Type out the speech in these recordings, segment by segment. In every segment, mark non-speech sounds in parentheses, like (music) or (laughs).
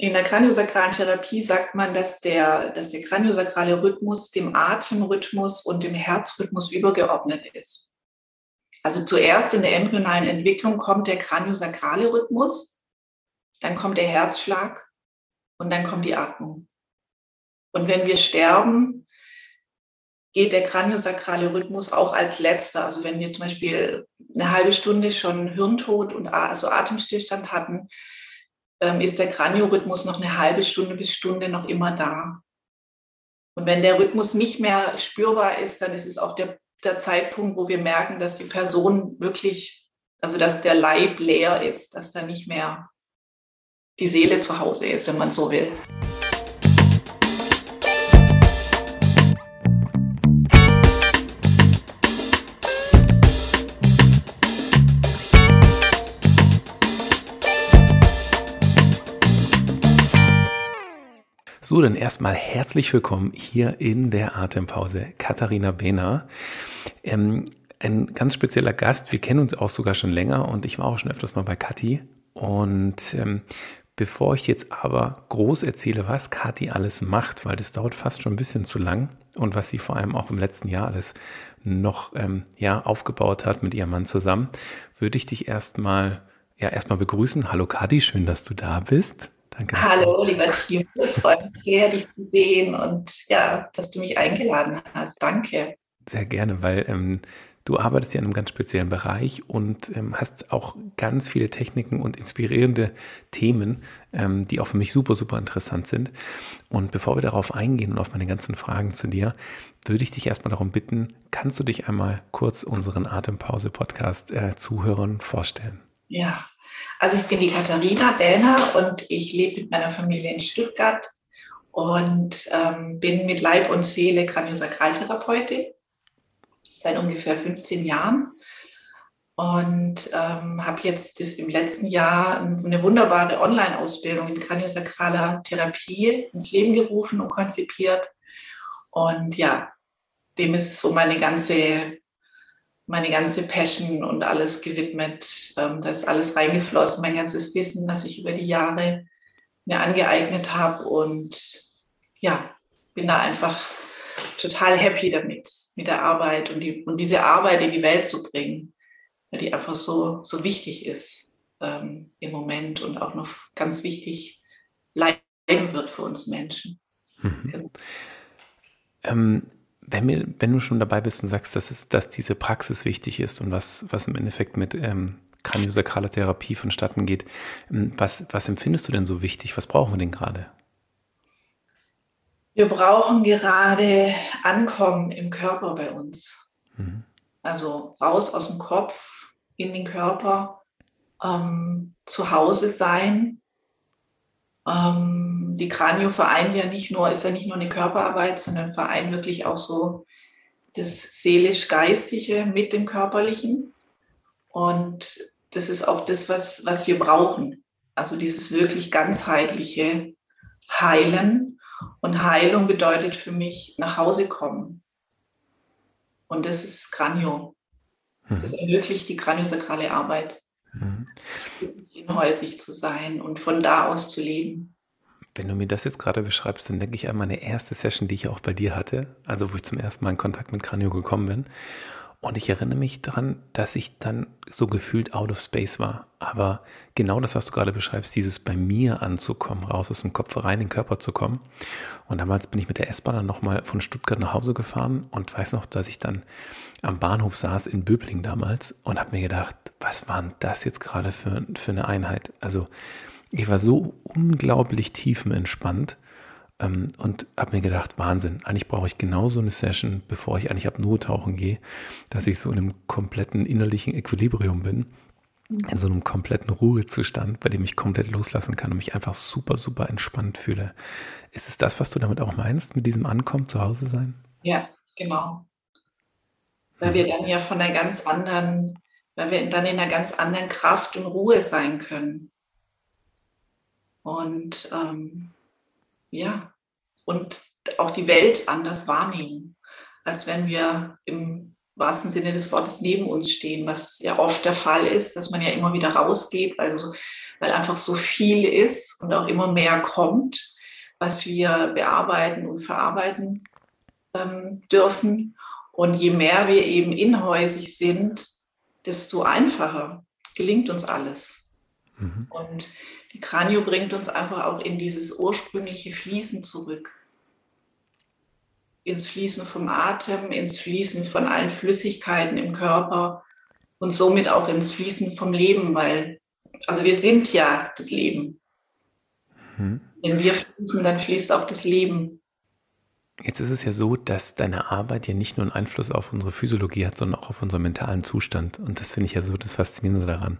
in der kraniosakralen Therapie sagt man, dass der, dass der kraniosakrale Rhythmus dem Atemrhythmus und dem Herzrhythmus übergeordnet ist. Also zuerst in der embryonalen Entwicklung kommt der kraniosakrale Rhythmus, dann kommt der Herzschlag und dann kommt die Atmung. Und wenn wir sterben, geht der kraniosakrale Rhythmus auch als letzter. Also wenn wir zum Beispiel eine halbe Stunde schon Hirntod und also Atemstillstand hatten, ist der Kraniorhythmus noch eine halbe Stunde bis Stunde noch immer da. Und wenn der Rhythmus nicht mehr spürbar ist, dann ist es auch der, der Zeitpunkt, wo wir merken, dass die Person wirklich, also dass der Leib leer ist, dass da nicht mehr die Seele zu Hause ist, wenn man so will. So, dann erstmal herzlich willkommen hier in der Atempause, Katharina Behner. Ähm, ein ganz spezieller Gast. Wir kennen uns auch sogar schon länger und ich war auch schon öfters mal bei Kathi. Und ähm, bevor ich jetzt aber groß erzähle, was Kathi alles macht, weil das dauert fast schon ein bisschen zu lang und was sie vor allem auch im letzten Jahr alles noch ähm, ja, aufgebaut hat mit ihrem Mann zusammen, würde ich dich erstmal ja, erstmal begrüßen. Hallo Kathi, schön, dass du da bist. Danke. Hallo, lieber Team. Ich freue mich sehr, dich zu sehen und ja, dass du mich eingeladen hast. Danke. Sehr gerne, weil ähm, du arbeitest ja in einem ganz speziellen Bereich und ähm, hast auch ganz viele Techniken und inspirierende Themen, ähm, die auch für mich super, super interessant sind. Und bevor wir darauf eingehen und auf meine ganzen Fragen zu dir, würde ich dich erstmal darum bitten, kannst du dich einmal kurz unseren Atempause-Podcast-Zuhörern äh, vorstellen? Ja, also ich bin die Katharina Bähner und ich lebe mit meiner Familie in Stuttgart und ähm, bin mit Leib und Seele Kraniosakraltherapeutin seit ungefähr 15 Jahren und ähm, habe jetzt das im letzten Jahr eine wunderbare Online-Ausbildung in kraniosakraler Therapie ins Leben gerufen und konzipiert. Und ja, dem ist so meine ganze meine ganze Passion und alles gewidmet. Ähm, da ist alles reingeflossen, mein ganzes Wissen, das ich über die Jahre mir angeeignet habe. Und ja, bin da einfach total happy damit, mit der Arbeit und, die, und diese Arbeit in die Welt zu bringen, weil die einfach so, so wichtig ist ähm, im Moment und auch noch ganz wichtig bleiben wird für uns Menschen. Mhm. Genau. Ähm, wenn, wir, wenn du schon dabei bist und sagst, dass, es, dass diese Praxis wichtig ist und was, was im Endeffekt mit ähm, kraniosakraler Therapie vonstatten geht, ähm, was, was empfindest du denn so wichtig? Was brauchen wir denn gerade? Wir brauchen gerade Ankommen im Körper bei uns. Mhm. Also raus aus dem Kopf in den Körper, ähm, zu Hause sein, ähm, die Kranio vereint ja nicht nur, ist ja nicht nur eine Körperarbeit, sondern vereint wirklich auch so das seelisch-geistige mit dem körperlichen. Und das ist auch das, was, was wir brauchen. Also dieses wirklich ganzheitliche Heilen. Und Heilung bedeutet für mich nach Hause kommen. Und das ist Kranio. Das mhm. ermöglicht die kraniosakrale Arbeit. Mhm. Inhäusig zu sein und von da aus zu leben. Wenn du mir das jetzt gerade beschreibst, dann denke ich an meine erste Session, die ich auch bei dir hatte, also wo ich zum ersten Mal in Kontakt mit Kranio gekommen bin. Und ich erinnere mich daran, dass ich dann so gefühlt out of space war. Aber genau das, was du gerade beschreibst, dieses bei mir anzukommen, raus aus dem Kopf rein in den Körper zu kommen. Und damals bin ich mit der S-Bahn dann nochmal von Stuttgart nach Hause gefahren und weiß noch, dass ich dann am Bahnhof saß in Böbling damals und habe mir gedacht, was war denn das jetzt gerade für, für eine Einheit? Also ich war so unglaublich tiefenentspannt ähm, und habe mir gedacht, Wahnsinn, eigentlich brauche ich genau so eine Session, bevor ich eigentlich ab tauchen gehe, dass ich so in einem kompletten innerlichen Equilibrium bin, in so einem kompletten Ruhezustand, bei dem ich komplett loslassen kann und mich einfach super, super entspannt fühle. Ist es das, was du damit auch meinst, mit diesem Ankommen, zu Hause sein? Ja, genau. Weil wir dann ja von einer ganz anderen, weil wir dann in einer ganz anderen Kraft und Ruhe sein können. Und ähm, ja, und auch die Welt anders wahrnehmen, als wenn wir im wahrsten Sinne des Wortes neben uns stehen, was ja oft der Fall ist, dass man ja immer wieder rausgeht, weil, so, weil einfach so viel ist und auch immer mehr kommt, was wir bearbeiten und verarbeiten ähm, dürfen. Und je mehr wir eben inhäusig sind, desto einfacher gelingt uns alles. Mhm. Und die Kranio bringt uns einfach auch in dieses ursprüngliche Fließen zurück ins Fließen vom Atem, ins Fließen von allen Flüssigkeiten im Körper und somit auch ins Fließen vom Leben, weil, also wir sind ja das Leben. Mhm. Wenn wir fließen, dann fließt auch das Leben. Jetzt ist es ja so, dass deine Arbeit ja nicht nur einen Einfluss auf unsere Physiologie hat, sondern auch auf unseren mentalen Zustand. Und das finde ich ja so das Faszinierende daran.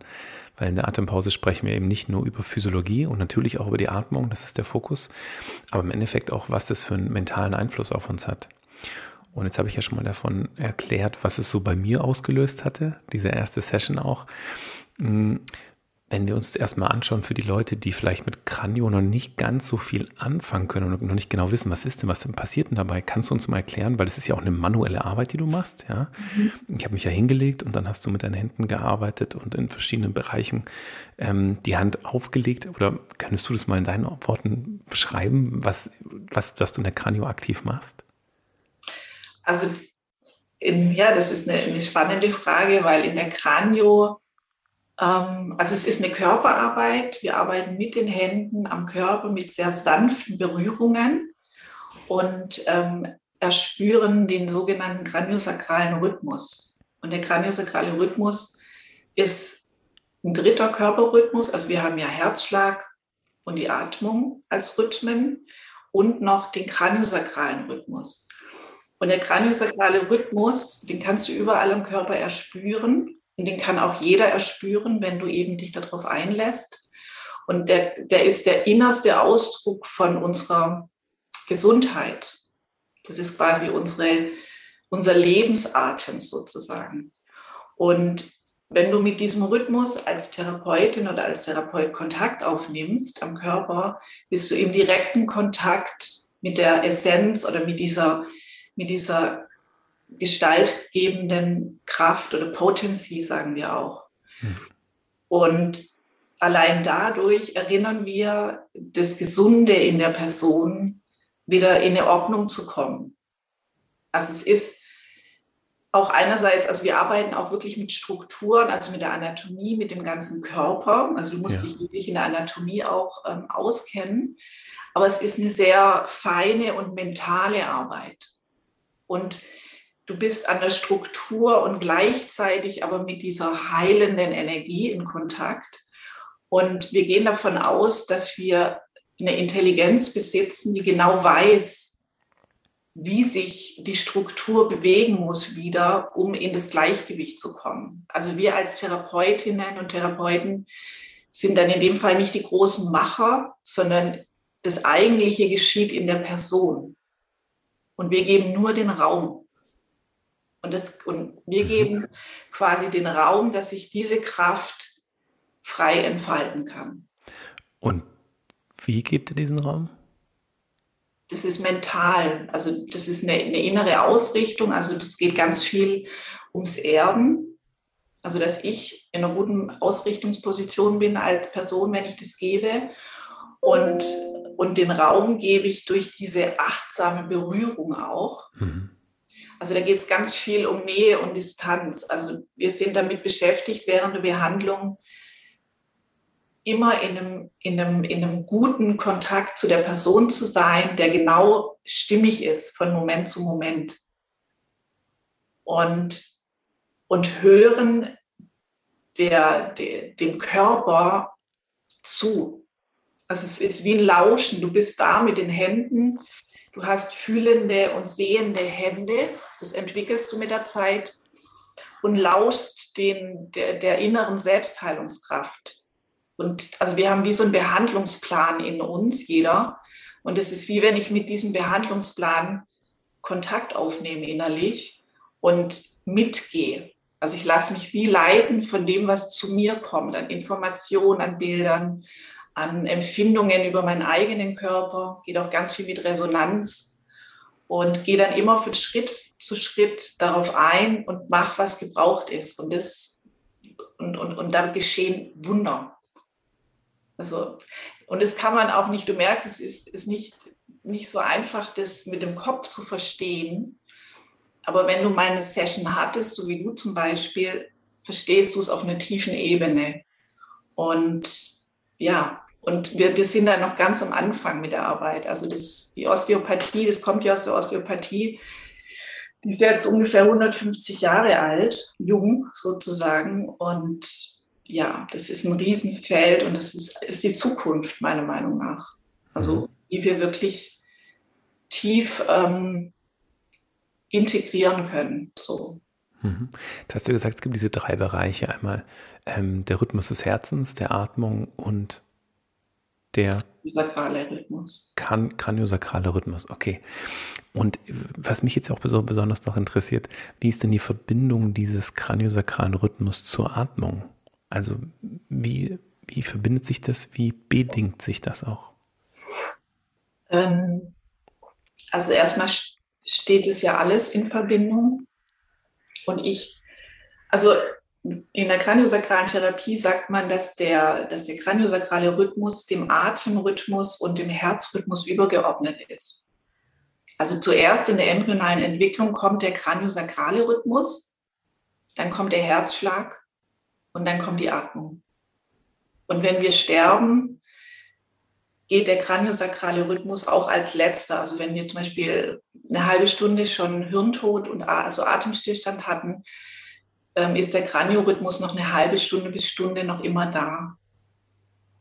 Weil in der Atempause sprechen wir eben nicht nur über Physiologie und natürlich auch über die Atmung, das ist der Fokus, aber im Endeffekt auch, was das für einen mentalen Einfluss auf uns hat. Und jetzt habe ich ja schon mal davon erklärt, was es so bei mir ausgelöst hatte, diese erste Session auch. Wenn wir uns erstmal anschauen für die Leute, die vielleicht mit Kranio noch nicht ganz so viel anfangen können und noch nicht genau wissen, was ist denn, was denn passiert denn dabei, kannst du uns mal erklären, weil es ist ja auch eine manuelle Arbeit, die du machst, ja. Mhm. Ich habe mich ja hingelegt und dann hast du mit deinen Händen gearbeitet und in verschiedenen Bereichen ähm, die Hand aufgelegt. Oder könntest du das mal in deinen Worten beschreiben, was, was, was du in der Kranio aktiv machst? Also in, ja, das ist eine, eine spannende Frage, weil in der Kranio also es ist eine Körperarbeit. Wir arbeiten mit den Händen am Körper mit sehr sanften Berührungen und ähm, erspüren den sogenannten kraniosakralen Rhythmus. Und der kraniosakrale Rhythmus ist ein dritter Körperrhythmus. Also wir haben ja Herzschlag und die Atmung als Rhythmen und noch den kraniosakralen Rhythmus. Und der kraniosakrale Rhythmus, den kannst du überall am Körper erspüren. Und den kann auch jeder erspüren, wenn du eben dich darauf einlässt. Und der, der ist der innerste Ausdruck von unserer Gesundheit. Das ist quasi unsere, unser Lebensatem sozusagen. Und wenn du mit diesem Rhythmus als Therapeutin oder als Therapeut Kontakt aufnimmst am Körper, bist du im direkten Kontakt mit der Essenz oder mit dieser, mit dieser gestaltgebenden Kraft oder Potency, sagen wir auch. Hm. Und allein dadurch erinnern wir das Gesunde in der Person wieder in eine Ordnung zu kommen. Also es ist auch einerseits, also wir arbeiten auch wirklich mit Strukturen, also mit der Anatomie, mit dem ganzen Körper. Also du musst ja. dich wirklich in der Anatomie auch ähm, auskennen. Aber es ist eine sehr feine und mentale Arbeit. Und du bist an der Struktur und gleichzeitig aber mit dieser heilenden Energie in Kontakt. Und wir gehen davon aus, dass wir eine Intelligenz besitzen, die genau weiß, wie sich die Struktur bewegen muss wieder, um in das Gleichgewicht zu kommen. Also wir als Therapeutinnen und Therapeuten sind dann in dem Fall nicht die großen Macher, sondern das Eigentliche geschieht in der Person. Und wir geben nur den Raum. Und, das, und wir geben quasi den Raum, dass sich diese Kraft frei entfalten kann. Und wie gebt ihr diesen Raum? Das ist mental, also das ist eine, eine innere Ausrichtung, also das geht ganz viel ums Erden. Also dass ich in einer guten Ausrichtungsposition bin als Person, wenn ich das gebe. Und, und den Raum gebe ich durch diese achtsame Berührung auch. Mhm. Also da geht es ganz viel um Nähe und Distanz. Also wir sind damit beschäftigt, während der Behandlung immer in einem, in, einem, in einem guten Kontakt zu der Person zu sein, der genau stimmig ist von Moment zu Moment. Und, und hören der, der, dem Körper zu. Also es ist wie ein Lauschen. Du bist da mit den Händen Du hast fühlende und sehende Hände, das entwickelst du mit der Zeit und lauschst den, der, der inneren Selbstheilungskraft. Und also wir haben wie so einen Behandlungsplan in uns, jeder. Und es ist wie wenn ich mit diesem Behandlungsplan Kontakt aufnehme innerlich und mitgehe. Also ich lasse mich wie leiten von dem, was zu mir kommt, an Informationen, an Bildern, an Empfindungen über meinen eigenen Körper, geht auch ganz viel mit Resonanz und gehe dann immer für Schritt zu Schritt darauf ein und mach, was gebraucht ist. Und, das, und, und, und da geschehen Wunder. Also, und das kann man auch nicht, du merkst, es ist, ist nicht, nicht so einfach, das mit dem Kopf zu verstehen. Aber wenn du mal eine Session hattest, so wie du zum Beispiel, verstehst du es auf einer tiefen Ebene. Und ja, und wir, wir sind da noch ganz am Anfang mit der Arbeit. Also das, die Osteopathie, das kommt ja aus der Osteopathie, die ist jetzt ungefähr 150 Jahre alt, jung sozusagen. Und ja, das ist ein Riesenfeld und das ist, ist die Zukunft meiner Meinung nach. Also mhm. wie wir wirklich tief ähm, integrieren können. So. Mhm. Jetzt hast du gesagt, es gibt diese drei Bereiche. Einmal ähm, der Rhythmus des Herzens, der Atmung und der sakrale Rhythmus. Kan kraniosakrale Rhythmus, okay. Und was mich jetzt auch besonders noch interessiert, wie ist denn die Verbindung dieses kraniosakralen Rhythmus zur Atmung? Also wie, wie verbindet sich das, wie bedingt sich das auch? Ähm, also erstmal steht es ja alles in Verbindung. Und ich, also in der kraniosakralen Therapie sagt man, dass der, dass der kraniosakrale Rhythmus dem Atemrhythmus und dem Herzrhythmus übergeordnet ist. Also zuerst in der embryonalen Entwicklung kommt der kraniosakrale Rhythmus, dann kommt der Herzschlag und dann kommt die Atmung. Und wenn wir sterben, geht der kraniosakrale Rhythmus auch als letzter. Also wenn wir zum Beispiel eine halbe Stunde schon Hirntod und also Atemstillstand hatten, ähm, ist der Kraniorhythmus noch eine halbe Stunde bis Stunde noch immer da.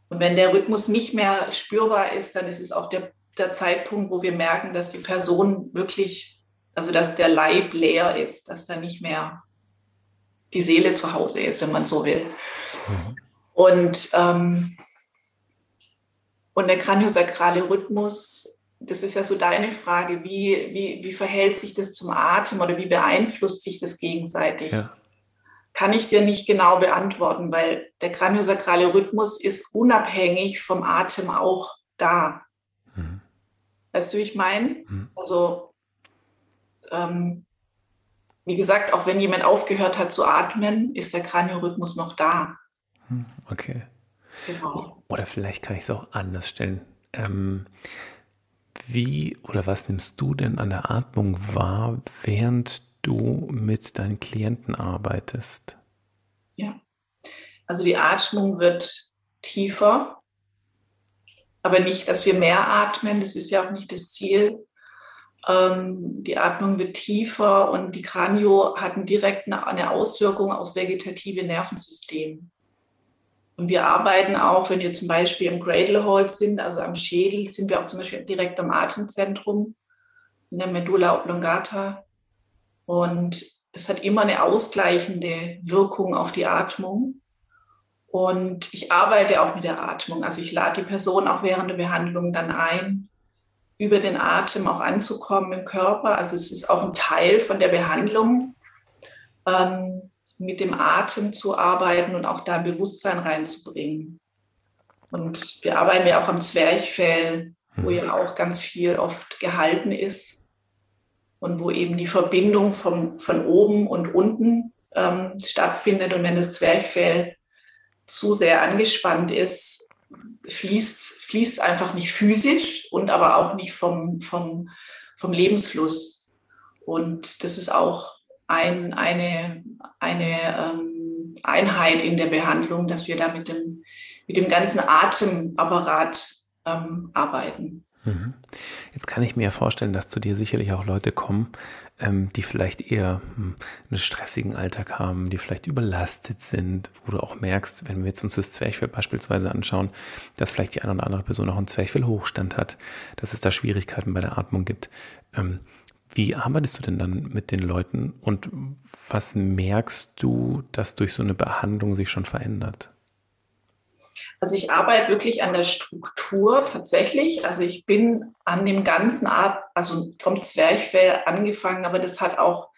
Und wenn der Rhythmus nicht mehr spürbar ist, dann ist es auch der, der Zeitpunkt, wo wir merken, dass die Person wirklich, also dass der Leib leer ist, dass da nicht mehr die Seele zu Hause ist, wenn man so will. Mhm. Und, ähm, und der kraniosakrale Rhythmus, das ist ja so deine Frage, wie, wie, wie verhält sich das zum Atem oder wie beeinflusst sich das gegenseitig? Ja kann ich dir nicht genau beantworten, weil der kraniosakrale Rhythmus ist unabhängig vom Atem auch da. Mhm. Weißt du, wie ich meine? Mhm. Also, ähm, wie gesagt, auch wenn jemand aufgehört hat zu atmen, ist der Kraniorhythmus noch da. Mhm. Okay. Genau. Oder vielleicht kann ich es auch anders stellen. Ähm, wie oder was nimmst du denn an der Atmung wahr, während du mit deinen Klienten arbeitest? Ja. Also die Atmung wird tiefer, aber nicht, dass wir mehr atmen, das ist ja auch nicht das Ziel. Ähm, die Atmung wird tiefer und die Kranio hat direkt eine Auswirkung aufs vegetative Nervensystem. Und wir arbeiten auch, wenn wir zum Beispiel im Cradle Hold sind, also am Schädel, sind wir auch zum Beispiel direkt am Atemzentrum, in der Medulla oblongata. Und es hat immer eine ausgleichende Wirkung auf die Atmung. Und ich arbeite auch mit der Atmung. Also ich lade die Person auch während der Behandlung dann ein, über den Atem auch anzukommen im Körper. Also es ist auch ein Teil von der Behandlung, ähm, mit dem Atem zu arbeiten und auch da Bewusstsein reinzubringen. Und wir arbeiten ja auch am Zwerchfell, wo mhm. ja auch ganz viel oft gehalten ist und wo eben die Verbindung vom, von oben und unten ähm, stattfindet. Und wenn das Zwerchfell zu sehr angespannt ist, fließt, fließt einfach nicht physisch und aber auch nicht vom, vom, vom Lebensfluss. Und das ist auch ein, eine, eine ähm, Einheit in der Behandlung, dass wir da mit dem, mit dem ganzen Atemapparat ähm, arbeiten. Mhm. Jetzt kann ich mir ja vorstellen, dass zu dir sicherlich auch Leute kommen, ähm, die vielleicht eher hm, einen stressigen Alltag haben, die vielleicht überlastet sind, wo du auch merkst, wenn wir jetzt uns das Zwerchfell beispielsweise anschauen, dass vielleicht die eine oder andere Person auch einen Zwerchfellhochstand hat, dass es da Schwierigkeiten bei der Atmung gibt. Ähm, wie arbeitest du denn dann mit den Leuten und was merkst du, dass durch so eine Behandlung sich schon verändert? Also ich arbeite wirklich an der Struktur tatsächlich. Also ich bin an dem ganzen Art, also vom Zwerchfell angefangen, aber das hat auch,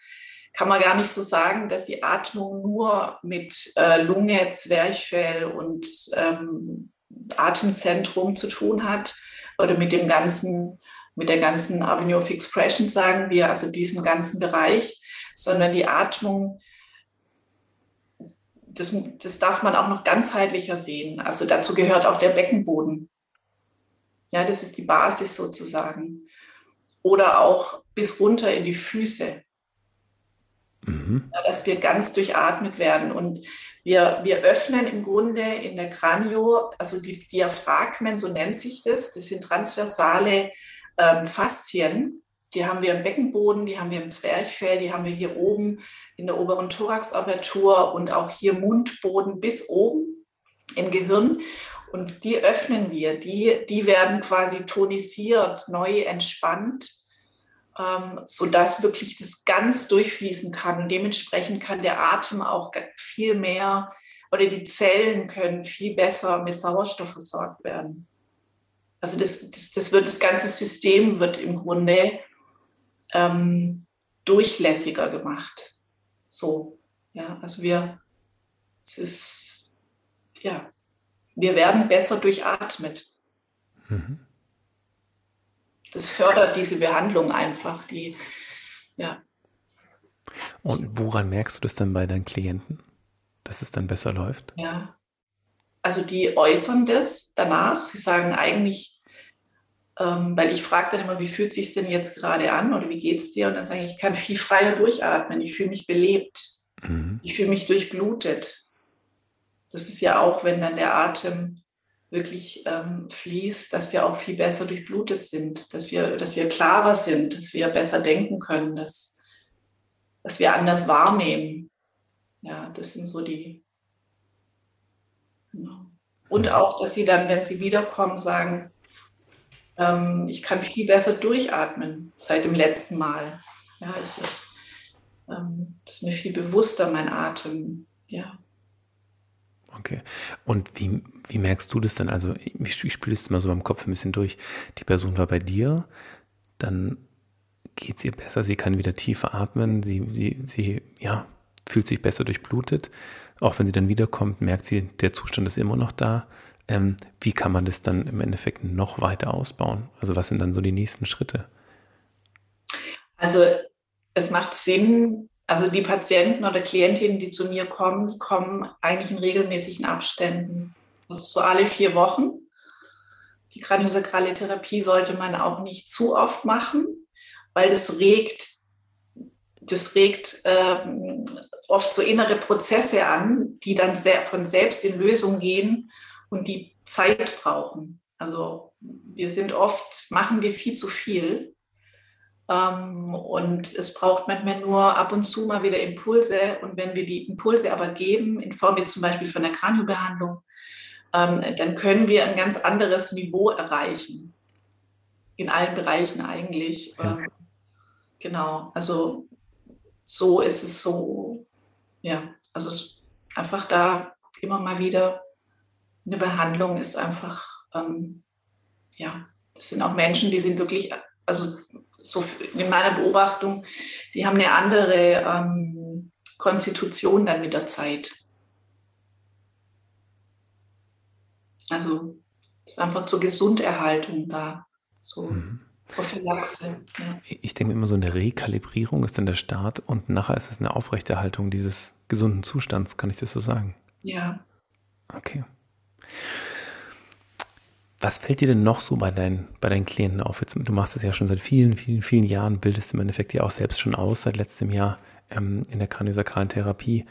kann man gar nicht so sagen, dass die Atmung nur mit äh, Lunge, Zwerchfell und ähm, Atemzentrum zu tun hat oder mit dem ganzen mit der ganzen Avenue of Expression sagen wir, also diesem ganzen Bereich, sondern die Atmung, das, das darf man auch noch ganzheitlicher sehen. Also dazu gehört auch der Beckenboden. Ja, das ist die Basis sozusagen. Oder auch bis runter in die Füße. Mhm. Ja, dass wir ganz durchatmet werden. Und wir, wir öffnen im Grunde in der Kranio, also die Diaphragmen, so nennt sich das, das sind transversale ähm, Faszien. Die haben wir im Beckenboden, die haben wir im Zwerchfell, die haben wir hier oben in der oberen Thoraxapertur und auch hier Mundboden bis oben im Gehirn. Und die öffnen wir, die, die werden quasi tonisiert, neu entspannt, ähm, sodass wirklich das ganz durchfließen kann. Und dementsprechend kann der Atem auch viel mehr oder die Zellen können viel besser mit Sauerstoff versorgt werden. Also das, das, das wird, das ganze System wird im Grunde ähm, durchlässiger gemacht. So, ja, also wir, es ist, ja, wir werden besser durchatmet. Mhm. Das fördert diese Behandlung einfach, die, ja. Und woran merkst du das dann bei deinen Klienten, dass es dann besser läuft? Ja, also die äußern das danach. Sie sagen eigentlich, ähm, weil ich frage dann immer, wie fühlt sich denn jetzt gerade an oder wie geht es dir? Und dann sage ich, ich kann viel freier durchatmen, ich fühle mich belebt, mhm. ich fühle mich durchblutet. Das ist ja auch, wenn dann der Atem wirklich ähm, fließt, dass wir auch viel besser durchblutet sind, dass wir, dass wir klarer sind, dass wir besser denken können, dass, dass wir anders wahrnehmen. Ja, das sind so die. Genau. Und auch, dass sie dann, wenn sie wiederkommen, sagen, ähm, ich kann viel besser durchatmen seit dem letzten Mal. Ja, ich, ähm, das ist mir viel bewusster, mein Atem. Ja. Okay. Und wie, wie merkst du das dann? Also, ich, ich spiele es mal so beim Kopf ein bisschen durch. Die Person war bei dir, dann geht es ihr besser, sie kann wieder tiefer atmen, sie, sie, sie ja, fühlt sich besser durchblutet. Auch wenn sie dann wiederkommt, merkt sie, der Zustand ist immer noch da. Ähm, wie kann man das dann im Endeffekt noch weiter ausbauen? Also was sind dann so die nächsten Schritte? Also es macht Sinn, also die Patienten oder Klientinnen, die zu mir kommen, kommen eigentlich in regelmäßigen Abständen. Also so alle vier Wochen. Die kraniosakrale Therapie sollte man auch nicht zu oft machen, weil das regt, das regt ähm, oft so innere Prozesse an, die dann sehr von selbst in Lösung gehen und die Zeit brauchen. Also wir sind oft, machen wir viel zu viel ähm, und es braucht manchmal nur ab und zu mal wieder Impulse. Und wenn wir die Impulse aber geben, in Form jetzt zum Beispiel von der Kraniobehandlung, ähm, dann können wir ein ganz anderes Niveau erreichen. In allen Bereichen eigentlich. Ja. Ähm, genau, also so ist es so, ja, also es ist einfach da immer mal wieder eine Behandlung ist einfach, ähm, ja, das sind auch Menschen, die sind wirklich, also so in meiner Beobachtung, die haben eine andere ähm, Konstitution dann mit der Zeit. Also es ist einfach zur Gesunderhaltung da, so mhm. Prophylaxe. Ja. Ich denke immer so eine Rekalibrierung ist dann der Start und nachher ist es eine Aufrechterhaltung dieses gesunden Zustands, kann ich das so sagen? Ja. Okay. Was fällt dir denn noch so bei deinen, bei deinen Klienten auf? Jetzt, du machst es ja schon seit vielen, vielen, vielen Jahren, bildest im Endeffekt ja auch selbst schon aus, seit letztem Jahr ähm, in der kraniosakralen Therapie.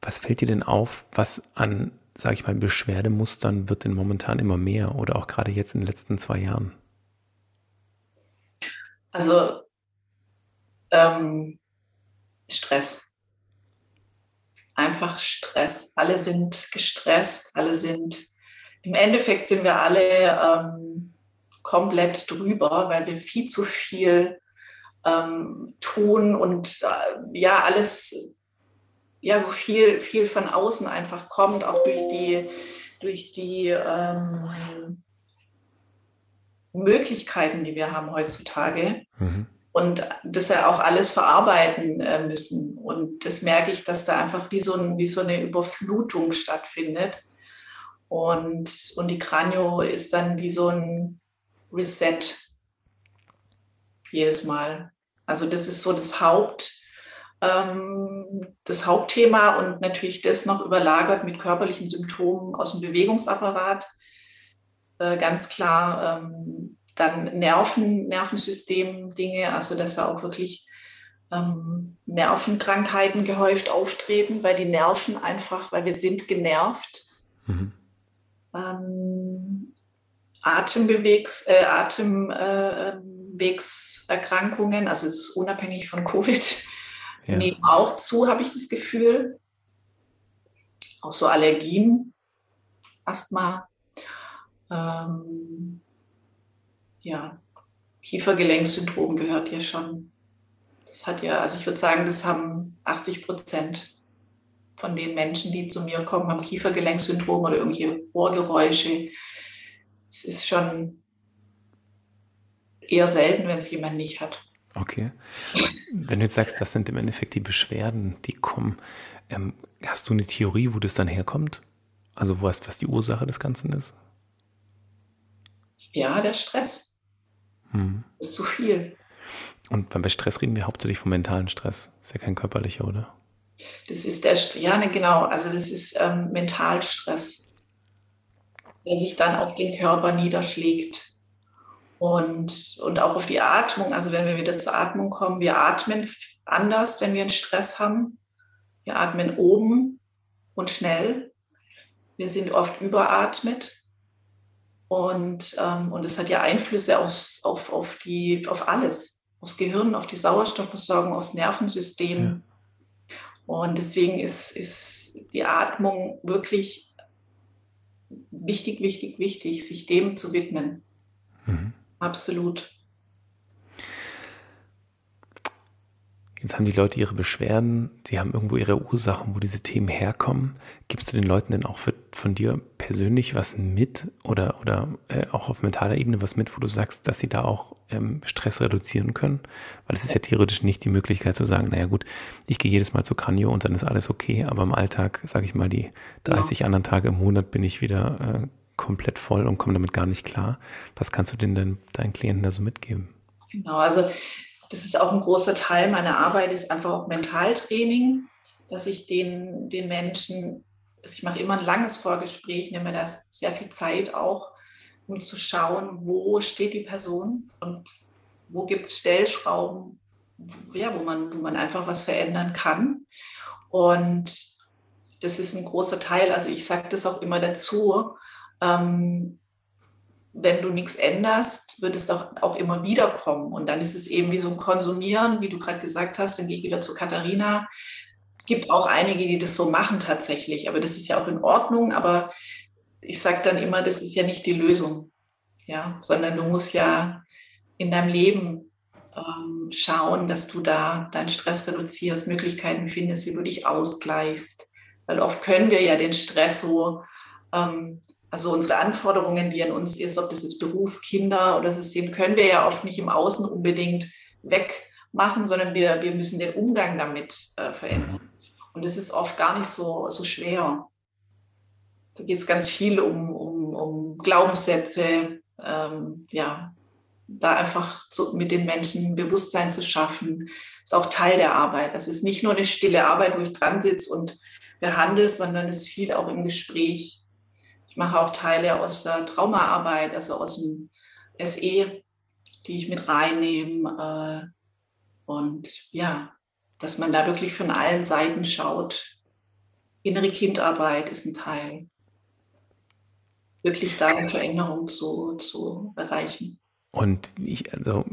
Was fällt dir denn auf, was an, sage ich mal, Beschwerdemustern wird denn momentan immer mehr oder auch gerade jetzt in den letzten zwei Jahren? Also ähm, Stress. Einfach Stress. Alle sind gestresst, alle sind im Endeffekt sind wir alle ähm, komplett drüber, weil wir viel zu viel ähm, tun und äh, ja, alles, ja, so viel, viel von außen einfach kommt, auch durch die, durch die ähm, Möglichkeiten, die wir haben heutzutage. Mhm. Und das ja auch alles verarbeiten äh, müssen. Und das merke ich, dass da einfach wie so, ein, wie so eine Überflutung stattfindet. Und, und die Kranio ist dann wie so ein Reset. jedes Mal. Also das ist so das Haupt, ähm, das Hauptthema und natürlich das noch überlagert mit körperlichen Symptomen aus dem Bewegungsapparat. Äh, ganz klar ähm, dann Nerven, Nervensystem-Dinge, also dass da auch wirklich ähm, Nervenkrankheiten gehäuft auftreten, weil die Nerven einfach, weil wir sind genervt. Mhm. Ähm, Atembewegs, äh, Atemwegserkrankungen, also ist unabhängig von Covid, ja. nehmen auch zu, habe ich das Gefühl. Auch so Allergien, Asthma, ähm, ja, Kiefergelenksyndrom gehört ja schon. Das hat ja, also ich würde sagen, das haben 80 Prozent von den Menschen, die zu mir kommen, haben Kiefergelenksyndrom oder irgendwelche Ohrgeräusche. Es ist schon eher selten, wenn es jemand nicht hat. Okay. Wenn du jetzt sagst, das sind im Endeffekt die Beschwerden, die kommen, ähm, hast du eine Theorie, wo das dann herkommt? Also was, was die Ursache des Ganzen ist? Ja, der Stress. Hm. Das ist zu viel. Und bei Stress reden wir hauptsächlich vom mentalen Stress. Ist ja kein körperlicher, oder? Das ist der, ja, ne, genau. Also das ist ähm, Mentalstress, der sich dann auf den Körper niederschlägt. Und, und auch auf die Atmung. Also wenn wir wieder zur Atmung kommen, wir atmen anders, wenn wir einen Stress haben. Wir atmen oben und schnell. Wir sind oft überatmet. Und, ähm, und hat ja Einflüsse aufs, auf, auf, die, auf alles, aufs Gehirn, auf die Sauerstoffversorgung, aufs Nervensystem. Ja. Und deswegen ist, ist die Atmung wirklich wichtig, wichtig, wichtig, sich dem zu widmen. Mhm. Absolut. Jetzt haben die Leute ihre Beschwerden, sie haben irgendwo ihre Ursachen, wo diese Themen herkommen. Gibst du den Leuten denn auch für, von dir persönlich was mit oder, oder äh, auch auf mentaler Ebene was mit, wo du sagst, dass sie da auch ähm, Stress reduzieren können? Weil es ist ja theoretisch nicht die Möglichkeit zu sagen, naja gut, ich gehe jedes Mal zu Kranio und dann ist alles okay, aber im Alltag, sage ich mal, die 30 ja. anderen Tage im Monat bin ich wieder äh, komplett voll und komme damit gar nicht klar. Was kannst du denn deinen, deinen Klienten da so mitgeben? Genau, also das ist auch ein großer Teil meiner Arbeit, ist einfach auch Mentaltraining, dass ich den, den Menschen, ich mache immer ein langes Vorgespräch, nehme mir da sehr viel Zeit auch, um zu schauen, wo steht die Person und wo gibt es Stellschrauben, ja, wo, man, wo man einfach was verändern kann. Und das ist ein großer Teil, also ich sage das auch immer dazu, ähm, wenn du nichts änderst, wird es doch auch immer wieder kommen. Und dann ist es eben wie so ein Konsumieren, wie du gerade gesagt hast, dann gehe ich wieder zu Katharina. Gibt auch einige, die das so machen tatsächlich, aber das ist ja auch in Ordnung. Aber ich sage dann immer, das ist ja nicht die Lösung, ja, sondern du musst ja in deinem Leben ähm, schauen, dass du da deinen Stress reduzierst, Möglichkeiten findest, wie du dich ausgleichst. Weil oft können wir ja den Stress so ähm, also unsere Anforderungen, die an uns ist, ob das jetzt Beruf, Kinder oder System, können wir ja oft nicht im Außen unbedingt wegmachen, sondern wir, wir müssen den Umgang damit äh, verändern. Und das ist oft gar nicht so, so schwer. Da geht es ganz viel um, um, um Glaubenssätze, ähm, ja, da einfach zu, mit den Menschen Bewusstsein zu schaffen, ist auch Teil der Arbeit. Das ist nicht nur eine stille Arbeit, wo ich dran sitze und behandle, sondern es ist viel auch im Gespräch ich mache auch Teile aus der Traumaarbeit, also aus dem SE, die ich mit reinnehme. Äh, und ja, dass man da wirklich von allen Seiten schaut. Innere Kindarbeit ist ein Teil. Wirklich da eine Veränderung zu, zu erreichen. Und ich, also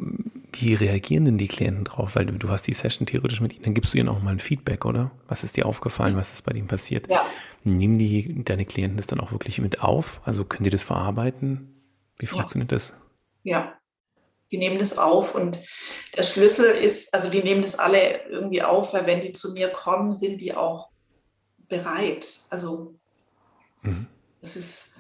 wie reagieren denn die Klienten drauf? Weil du, du hast die Session theoretisch mit ihnen, dann gibst du ihnen auch mal ein Feedback, oder? Was ist dir aufgefallen? Was ist bei ihnen passiert? Ja. Nehmen die, deine Klienten das dann auch wirklich mit auf? Also können die das verarbeiten? Wie funktioniert ja. das? Ja, die nehmen das auf und der Schlüssel ist, also die nehmen das alle irgendwie auf, weil wenn die zu mir kommen, sind die auch bereit. Also mhm. das ist,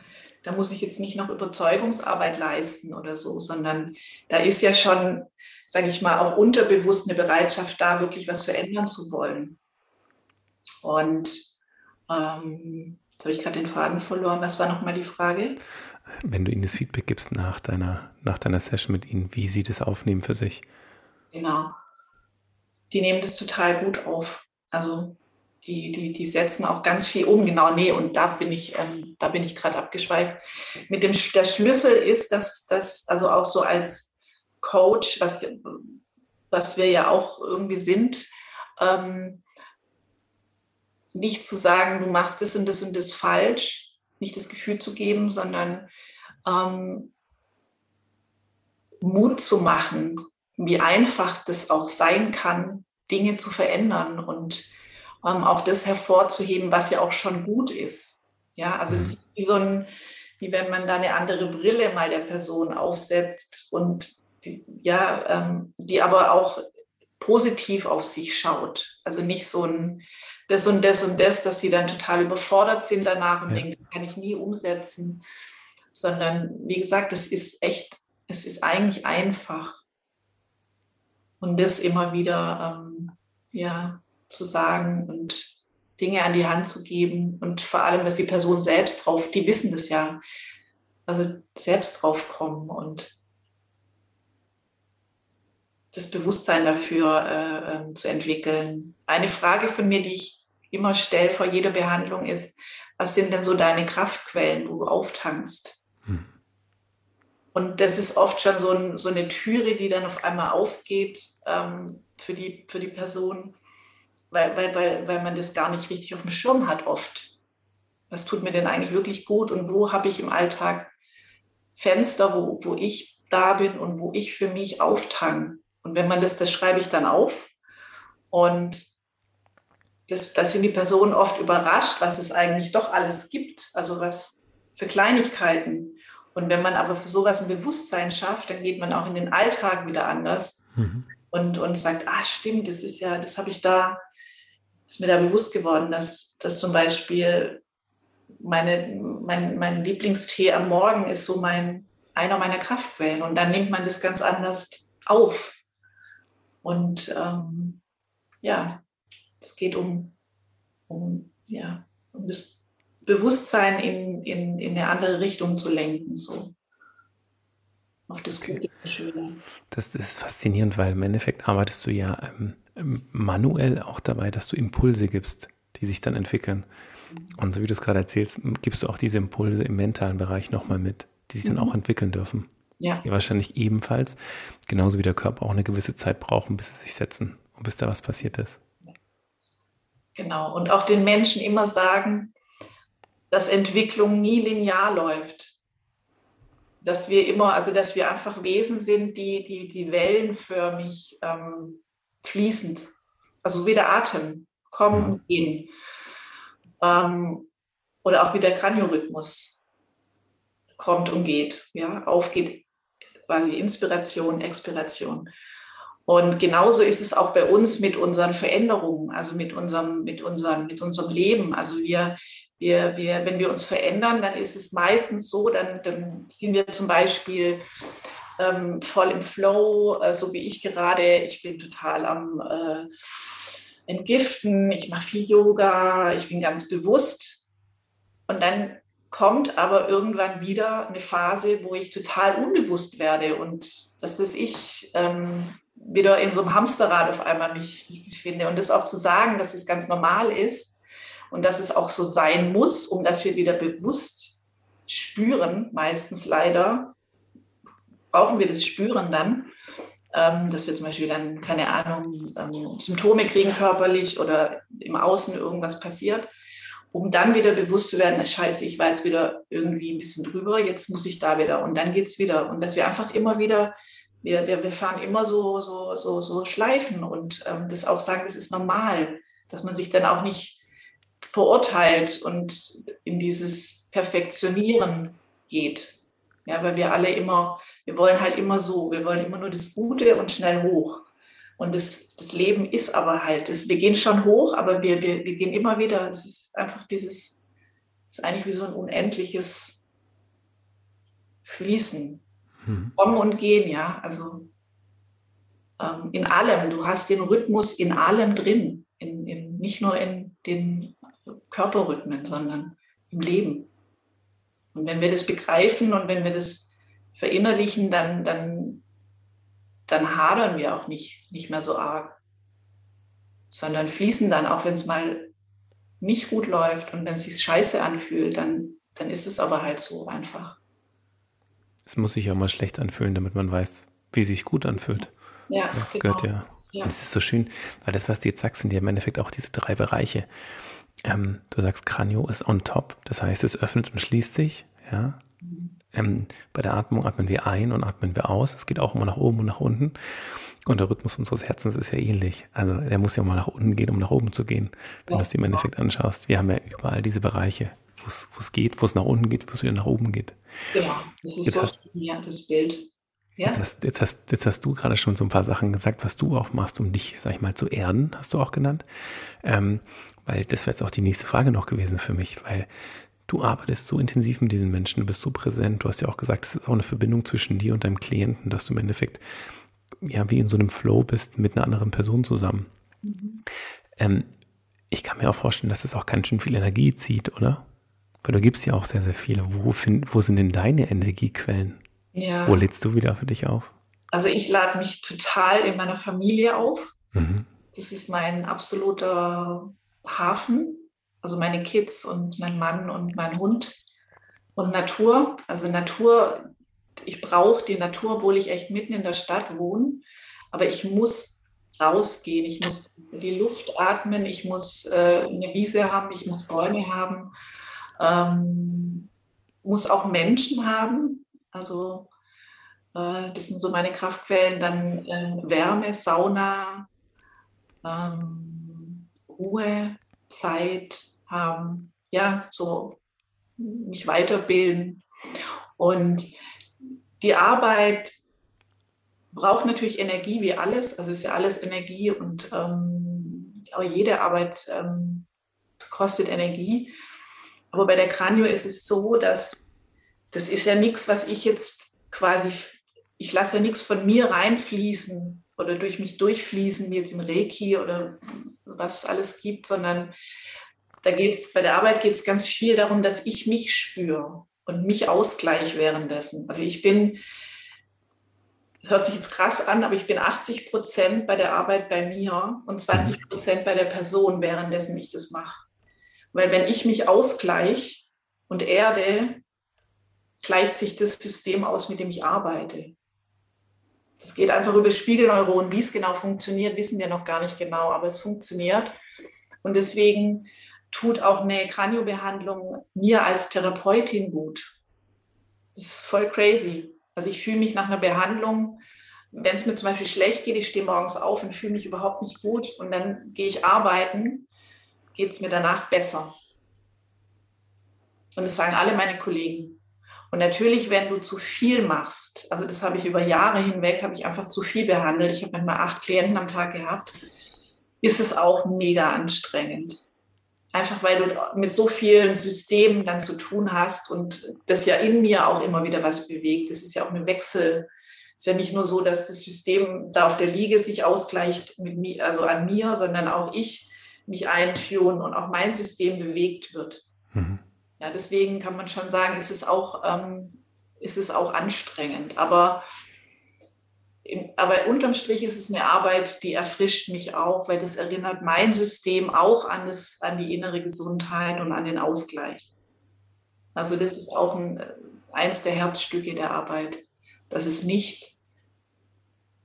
da muss ich jetzt nicht noch Überzeugungsarbeit leisten oder so, sondern da ist ja schon sage ich mal, auch unterbewusst eine Bereitschaft da, wirklich was verändern zu wollen. Und ähm, jetzt habe ich gerade den Faden verloren. Was war nochmal die Frage? Wenn du ihnen das Feedback gibst nach deiner, nach deiner Session mit ihnen, wie sie das aufnehmen für sich. Genau. Die nehmen das total gut auf. Also die, die, die setzen auch ganz viel um. Genau, nee, und da bin ich, ähm, da bin ich gerade abgeschweift. Mit dem der Schlüssel ist, dass das, also auch so als Coach, was, was wir ja auch irgendwie sind, ähm, nicht zu sagen, du machst das und das und das falsch, nicht das Gefühl zu geben, sondern ähm, Mut zu machen, wie einfach das auch sein kann, Dinge zu verändern und ähm, auch das hervorzuheben, was ja auch schon gut ist. Ja, also es mhm. ist wie so ein, wie wenn man da eine andere Brille mal der Person aufsetzt und die, ja, ähm, die aber auch positiv auf sich schaut. Also nicht so ein das und das und das, dass sie dann total überfordert sind danach und ja. denken, das kann ich nie umsetzen, sondern wie gesagt, es ist echt, es ist eigentlich einfach. Und das immer wieder ähm, ja, zu sagen und Dinge an die Hand zu geben und vor allem, dass die Person selbst drauf, die wissen das ja, also selbst drauf kommen und das Bewusstsein dafür äh, ähm, zu entwickeln. Eine Frage von mir, die ich immer stelle vor jeder Behandlung ist, was sind denn so deine Kraftquellen, wo du auftankst? Hm. Und das ist oft schon so, ein, so, eine Türe, die dann auf einmal aufgeht ähm, für, die, für die Person, weil, weil, weil, weil man das gar nicht richtig auf dem Schirm hat oft. Was tut mir denn eigentlich wirklich gut und wo habe ich im Alltag Fenster, wo, wo ich da bin und wo ich für mich auftank? Und wenn man das, das schreibe ich dann auf. Und das, das sind die Personen oft überrascht, was es eigentlich doch alles gibt. Also was für Kleinigkeiten. Und wenn man aber für sowas ein Bewusstsein schafft, dann geht man auch in den Alltag wieder anders mhm. und, und sagt, ah, stimmt, das ist ja, das habe ich da, ist mir da bewusst geworden, dass, dass zum Beispiel meine, mein, mein Lieblingstee am Morgen ist so mein, einer meiner Kraftquellen. Und dann nimmt man das ganz anders auf. Und ähm, ja, es geht um, um, ja, um das Bewusstsein in, in, in eine andere Richtung zu lenken. So. Auf das Gute, Schöne. Das, das, ist faszinierend, weil im Endeffekt arbeitest du ja ähm, manuell auch dabei, dass du Impulse gibst, die sich dann entwickeln. Und so wie du es gerade erzählst, gibst du auch diese Impulse im mentalen Bereich nochmal mit, die sich dann mhm. auch entwickeln dürfen. Ja. Die wahrscheinlich ebenfalls, genauso wie der Körper, auch eine gewisse Zeit brauchen, bis sie sich setzen und bis da was passiert ist. Genau. Und auch den Menschen immer sagen, dass Entwicklung nie linear läuft. Dass wir immer, also dass wir einfach Wesen sind, die, die, die wellenförmig ähm, fließend, also wie der Atem, kommen und gehen. Ähm, oder auch wie der Kraniorhythmus kommt und geht, ja, aufgeht, quasi Inspiration, Expiration. Und genauso ist es auch bei uns mit unseren Veränderungen, also mit unserem, mit unserem, mit unserem Leben. Also wir, wir, wir, wenn wir uns verändern, dann ist es meistens so, dann, dann sind wir zum Beispiel ähm, voll im Flow, äh, so wie ich gerade. Ich bin total am äh, Entgiften, ich mache viel Yoga, ich bin ganz bewusst. Und dann kommt aber irgendwann wieder eine Phase, wo ich total unbewusst werde und das was ich ähm, wieder in so einem Hamsterrad auf einmal mich, befinde. Und das auch zu sagen, dass es ganz normal ist und dass es auch so sein muss, um dass wir wieder bewusst spüren, meistens leider, brauchen wir das Spüren dann, ähm, dass wir zum Beispiel dann, keine Ahnung, ähm, Symptome kriegen körperlich oder im Außen irgendwas passiert, um dann wieder bewusst zu werden, scheiße, ich war jetzt wieder irgendwie ein bisschen drüber, jetzt muss ich da wieder und dann geht es wieder. Und dass wir einfach immer wieder wir, wir, wir fahren immer so, so, so, so Schleifen und ähm, das auch sagen, das ist normal, dass man sich dann auch nicht verurteilt und in dieses Perfektionieren geht. Ja, weil wir alle immer, wir wollen halt immer so, wir wollen immer nur das Gute und schnell hoch. Und das, das Leben ist aber halt, das, wir gehen schon hoch, aber wir, wir, wir gehen immer wieder, es ist einfach dieses, es ist eigentlich wie so ein unendliches Fließen. Mhm. Kommen und gehen, ja. Also ähm, in allem. Du hast den Rhythmus in allem drin. In, in, nicht nur in den Körperrhythmen, sondern im Leben. Und wenn wir das begreifen und wenn wir das verinnerlichen, dann, dann, dann hadern wir auch nicht, nicht mehr so arg, sondern fließen dann, auch wenn es mal nicht gut läuft und wenn es sich scheiße anfühlt, dann, dann ist es aber halt so einfach. Es muss sich auch mal schlecht anfühlen, damit man weiß, wie sich gut anfühlt. Ja, das genau. gehört ja. ja. Und es ist so schön, weil das, was du jetzt sagst, sind ja im Endeffekt auch diese drei Bereiche. Ähm, du sagst, Kranio ist on top, das heißt, es öffnet und schließt sich. Ja. Ähm, bei der Atmung atmen wir ein und atmen wir aus. Es geht auch immer nach oben und nach unten. Und der Rhythmus unseres Herzens ist ja ähnlich. Also der muss ja mal nach unten gehen, um nach oben zu gehen, wenn ja. du es dir im Endeffekt anschaust. Wir haben ja überall diese Bereiche, wo es geht, wo es nach unten geht, wo es wieder nach oben geht. Genau, das ist jetzt so hast, ja, das Bild. Ja? Jetzt, hast, jetzt, hast, jetzt hast du gerade schon so ein paar Sachen gesagt, was du auch machst, um dich, sag ich mal, zu erden, hast du auch genannt. Ähm, weil das wäre jetzt auch die nächste Frage noch gewesen für mich, weil du arbeitest so intensiv mit diesen Menschen, du bist so präsent. Du hast ja auch gesagt, es ist auch eine Verbindung zwischen dir und deinem Klienten, dass du im Endeffekt ja wie in so einem Flow bist mit einer anderen Person zusammen. Mhm. Ähm, ich kann mir auch vorstellen, dass es auch ganz schön viel Energie zieht, oder? Weil du gibst ja auch sehr, sehr viele. Wo, find, wo sind denn deine Energiequellen? Ja. Wo lädst du wieder für dich auf? Also ich lade mich total in meiner Familie auf. Mhm. Das ist mein absoluter Hafen. Also meine Kids und mein Mann und mein Hund. Und Natur. Also Natur, ich brauche die Natur, obwohl ich echt mitten in der Stadt wohne. Aber ich muss rausgehen, ich muss die Luft atmen, ich muss äh, eine Wiese haben, ich muss Bäume haben, ähm, muss auch Menschen haben. Also äh, das sind so meine Kraftquellen. Dann äh, Wärme, Sauna, ähm, Ruhe, Zeit haben, ja, so mich weiterbilden. Und die Arbeit braucht natürlich Energie wie alles. Also ist ja alles Energie und ähm, jede Arbeit ähm, kostet Energie. Aber bei der Kranio ist es so, dass das ist ja nichts, was ich jetzt quasi, ich lasse ja nichts von mir reinfließen oder durch mich durchfließen, wie jetzt im Reiki oder was es alles gibt, sondern da geht es, bei der Arbeit geht es ganz viel darum, dass ich mich spüre und mich ausgleich währenddessen. Also ich bin, hört sich jetzt krass an, aber ich bin 80 Prozent bei der Arbeit bei mir und 20 Prozent bei der Person, währenddessen ich das mache. Weil wenn ich mich ausgleiche und erde, gleicht sich das System aus, mit dem ich arbeite. Das geht einfach über Spiegelneuronen. Wie es genau funktioniert, wissen wir noch gar nicht genau, aber es funktioniert. Und deswegen tut auch eine Kraniobehandlung mir als Therapeutin gut. Das ist voll crazy. Also ich fühle mich nach einer Behandlung, wenn es mir zum Beispiel schlecht geht, ich stehe morgens auf und fühle mich überhaupt nicht gut und dann gehe ich arbeiten, geht es mir danach besser. Und das sagen alle meine Kollegen. Und natürlich, wenn du zu viel machst, also das habe ich über Jahre hinweg, habe ich einfach zu viel behandelt. Ich habe manchmal acht Klienten am Tag gehabt, ist es auch mega anstrengend. Einfach weil du mit so vielen Systemen dann zu tun hast und das ja in mir auch immer wieder was bewegt. Das ist ja auch ein Wechsel. Es ist ja nicht nur so, dass das System da auf der Liege sich ausgleicht mit mir, also an mir, sondern auch ich mich eintun und auch mein System bewegt wird. Mhm. Ja, deswegen kann man schon sagen, ist es auch, ähm, ist es auch anstrengend. Aber aber unterm Strich ist es eine Arbeit, die erfrischt mich auch, weil das erinnert mein System auch an, das, an die innere Gesundheit und an den Ausgleich. Also das ist auch ein, eins der Herzstücke der Arbeit, dass es nicht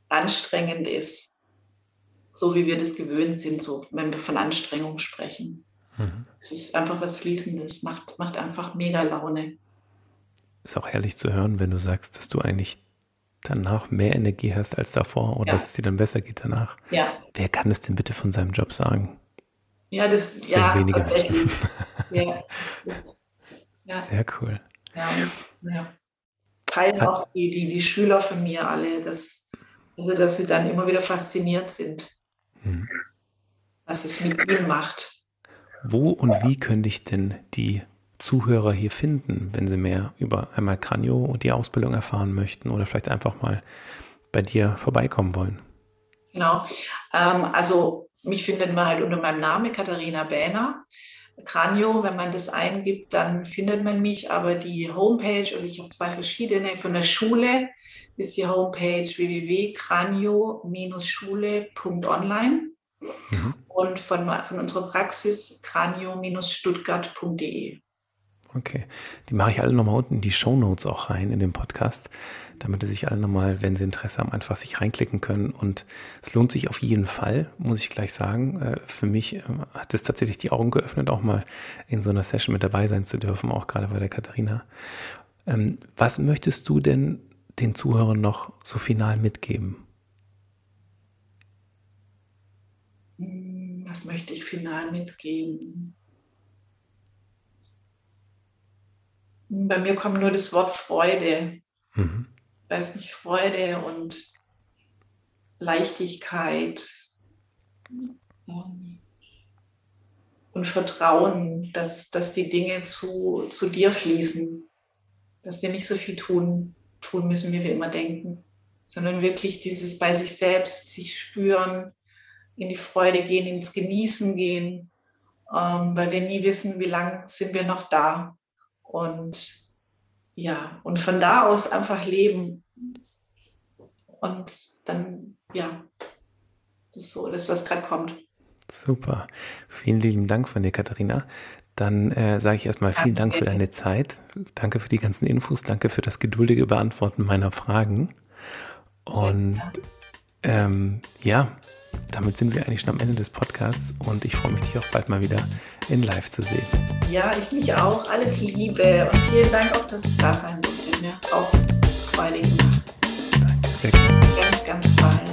anstrengend ist, so wie wir das gewöhnt sind, so wenn wir von Anstrengung sprechen. Mhm. Es ist einfach was Fließendes, macht, macht einfach mega Laune. Ist auch herrlich zu hören, wenn du sagst, dass du eigentlich danach mehr Energie hast als davor und ja. dass es dir dann besser geht danach. Ja. Wer kann es denn bitte von seinem Job sagen? Ja, das, ja, weniger tatsächlich. (laughs) ja. ja. Sehr cool. Ja, ja. Teilen auch die, die, die Schüler von mir alle, dass, also, dass sie dann immer wieder fasziniert sind, hm. was es mit ihnen macht. Wo und wie könnte ich denn die Zuhörer hier finden, wenn sie mehr über einmal Kranio und die Ausbildung erfahren möchten oder vielleicht einfach mal bei dir vorbeikommen wollen? Genau. Ähm, also mich findet man halt unter meinem Namen Katharina Bähner. Kranio, wenn man das eingibt, dann findet man mich. Aber die Homepage, also ich habe zwei verschiedene, von der Schule ist die Homepage www.kranio-schule.online mhm. und von, von unserer Praxis kranio-stuttgart.de. Okay, die mache ich alle nochmal unten in die Show Notes auch rein in den Podcast, damit sie sich alle nochmal, wenn sie Interesse haben, einfach sich reinklicken können. Und es lohnt sich auf jeden Fall, muss ich gleich sagen. Äh, für mich äh, hat es tatsächlich die Augen geöffnet, auch mal in so einer Session mit dabei sein zu dürfen, auch gerade bei der Katharina. Ähm, was möchtest du denn den Zuhörern noch so final mitgeben? Hm, was möchte ich final mitgeben? Bei mir kommt nur das Wort Freude. Mhm. Weiß nicht, Freude und Leichtigkeit und Vertrauen, dass, dass die Dinge zu, zu dir fließen, dass wir nicht so viel tun, tun müssen, wie wir immer denken, sondern wirklich dieses bei sich selbst, sich spüren, in die Freude gehen, ins Genießen gehen, ähm, weil wir nie wissen, wie lange sind wir noch da. Und ja, und von da aus einfach leben. Und dann, ja, das ist so das, was gerade kommt. Super. Vielen lieben Dank von dir, Katharina. Dann äh, sage ich erstmal vielen Dank für deine Zeit. Danke für die ganzen Infos. Danke für das geduldige Beantworten meiner Fragen. Und ähm, ja, damit sind wir eigentlich schon am Ende des Podcasts und ich freue mich, dich auch bald mal wieder in Live zu sehen. Ja, ich mich auch. Alles Liebe und vielen Dank auch, dass ich da sein durfte. Mir auch Freude gemacht. Danke, sehr gerne. Ganz, ganz bald.